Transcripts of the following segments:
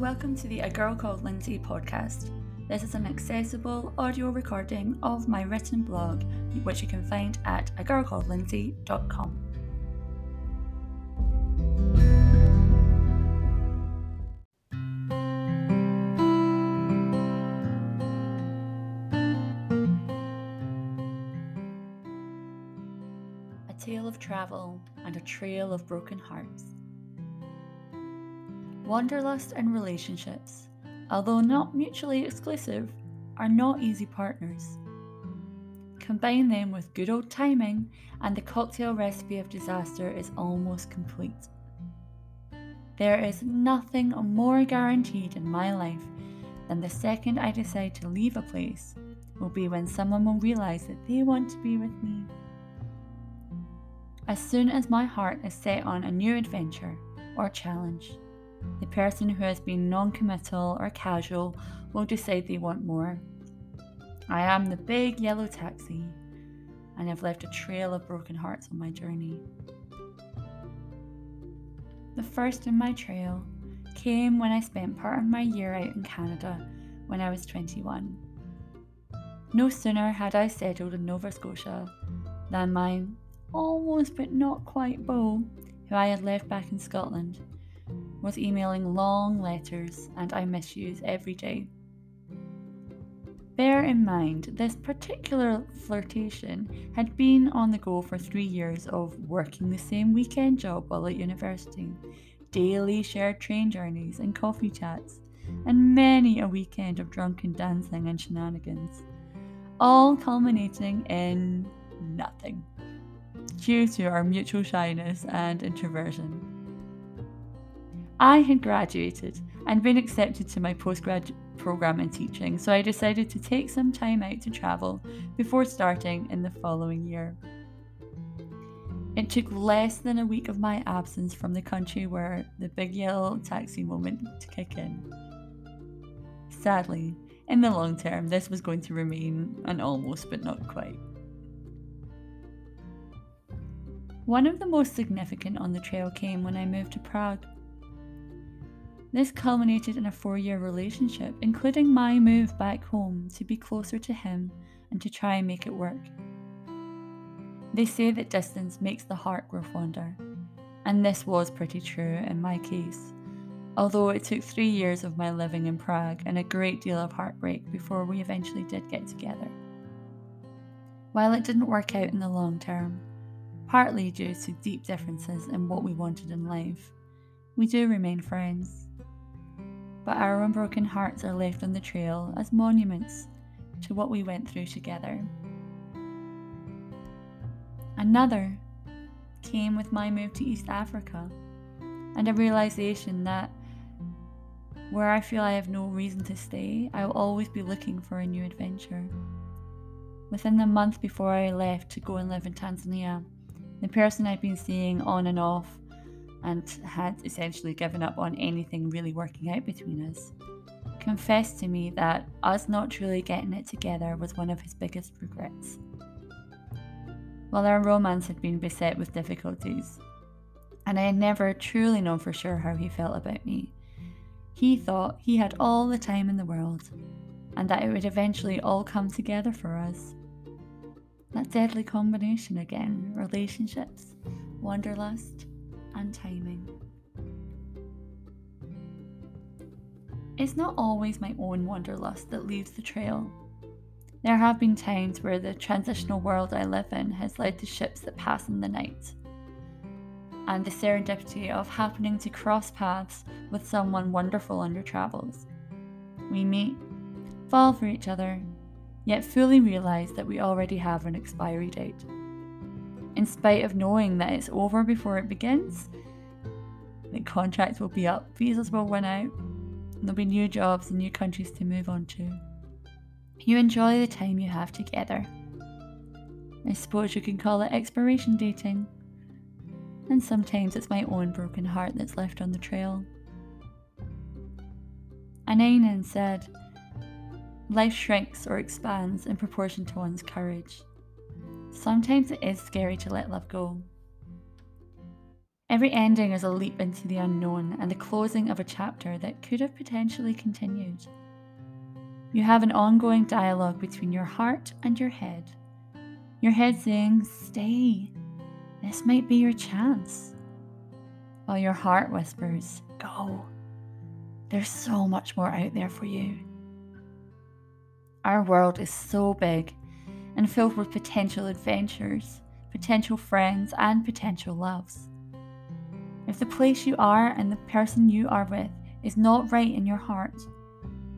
Welcome to the A Girl Called Lynsey podcast. This is an accessible audio recording of my written blog, which you can find at agirlcalledlynsey.com. A tale of travel and a trail of broken hearts. Wanderlust and relationships, although not mutually exclusive, are not easy partners. Combine them with good old timing, and the cocktail recipe of disaster is almost complete. There is nothing more guaranteed in my life than the second I decide to leave a place will be when someone will realize that they want to be with me. As soon as my heart is set on a new adventure or challenge, the person who has been non committal or casual will decide they want more. I am the big yellow taxi, and I've left a trail of broken hearts on my journey. The first in my trail came when I spent part of my year out in Canada when I was 21. No sooner had I settled in Nova Scotia than my almost but not quite beau, who I had left back in Scotland, was emailing long letters and I miss yous every day. Bear in mind, this particular flirtation had been on the go for three years of working the same weekend job while at university, daily shared train journeys and coffee chats, and many a weekend of drunken dancing and shenanigans, all culminating in nothing due to our mutual shyness and introversion. I had graduated and been accepted to my postgrad program in teaching, so I decided to take some time out to travel before starting in the following year. It took less than a week of my absence from the country where the big yellow taxi moment to kick in. Sadly, in the long term, this was going to remain an almost but not quite. One of the most significant on the trail came when I moved to Prague. This culminated in a four year relationship, including my move back home to be closer to him and to try and make it work. They say that distance makes the heart grow fonder, and this was pretty true in my case, although it took three years of my living in Prague and a great deal of heartbreak before we eventually did get together. While it didn't work out in the long term, partly due to deep differences in what we wanted in life, we do remain friends but our unbroken hearts are left on the trail as monuments to what we went through together. Another came with my move to East Africa and a realization that where I feel I have no reason to stay, I will always be looking for a new adventure. Within the month before I left to go and live in Tanzania, the person I'd been seeing on and off and had essentially given up on anything really working out between us, confessed to me that us not truly getting it together was one of his biggest regrets. While our romance had been beset with difficulties, and I had never truly known for sure how he felt about me, he thought he had all the time in the world and that it would eventually all come together for us. That deadly combination again relationships, wanderlust, and timing. It's not always my own wanderlust that leaves the trail. There have been times where the transitional world I live in has led to ships that pass in the night, and the serendipity of happening to cross paths with someone wonderful on your travels. We meet, fall for each other, yet fully realise that we already have an expiry date in spite of knowing that it's over before it begins. The contracts will be up, visas will run out, there'll be new jobs and new countries to move on to. You enjoy the time you have together. I suppose you can call it expiration dating. And sometimes it's my own broken heart that's left on the trail. Anaïs Nin said, Life shrinks or expands in proportion to one's courage. Sometimes it is scary to let love go. Every ending is a leap into the unknown and the closing of a chapter that could have potentially continued. You have an ongoing dialogue between your heart and your head. Your head saying, Stay, this might be your chance. While your heart whispers, Go, there's so much more out there for you. Our world is so big and filled with potential adventures, potential friends, and potential loves. If the place you are and the person you are with is not right in your heart,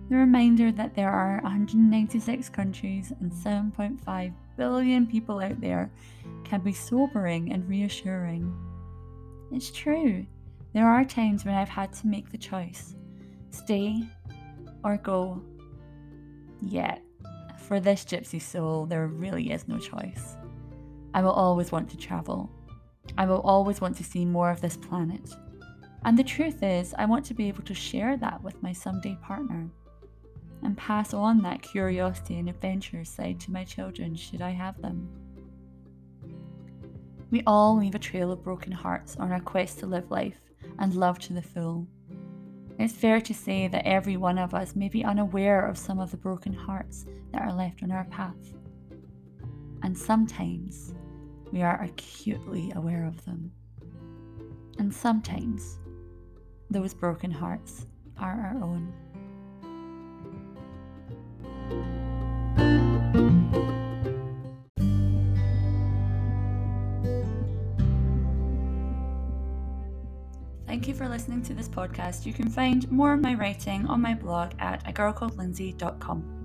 the reminder that there are 196 countries and 7.5 billion people out there can be sobering and reassuring. It's true, there are times when I've had to make the choice stay or go. Yet, for this gypsy soul, there really is no choice. I will always want to travel. I will always want to see more of this planet. And the truth is, I want to be able to share that with my someday partner and pass on that curiosity and adventure side to my children should I have them. We all leave a trail of broken hearts on our quest to live life and love to the full. It's fair to say that every one of us may be unaware of some of the broken hearts that are left on our path. And sometimes we are acutely aware of them. And sometimes those broken hearts are our own. Thank you for listening to this podcast. You can find more of my writing on my blog at agirlcalledlynsey.com.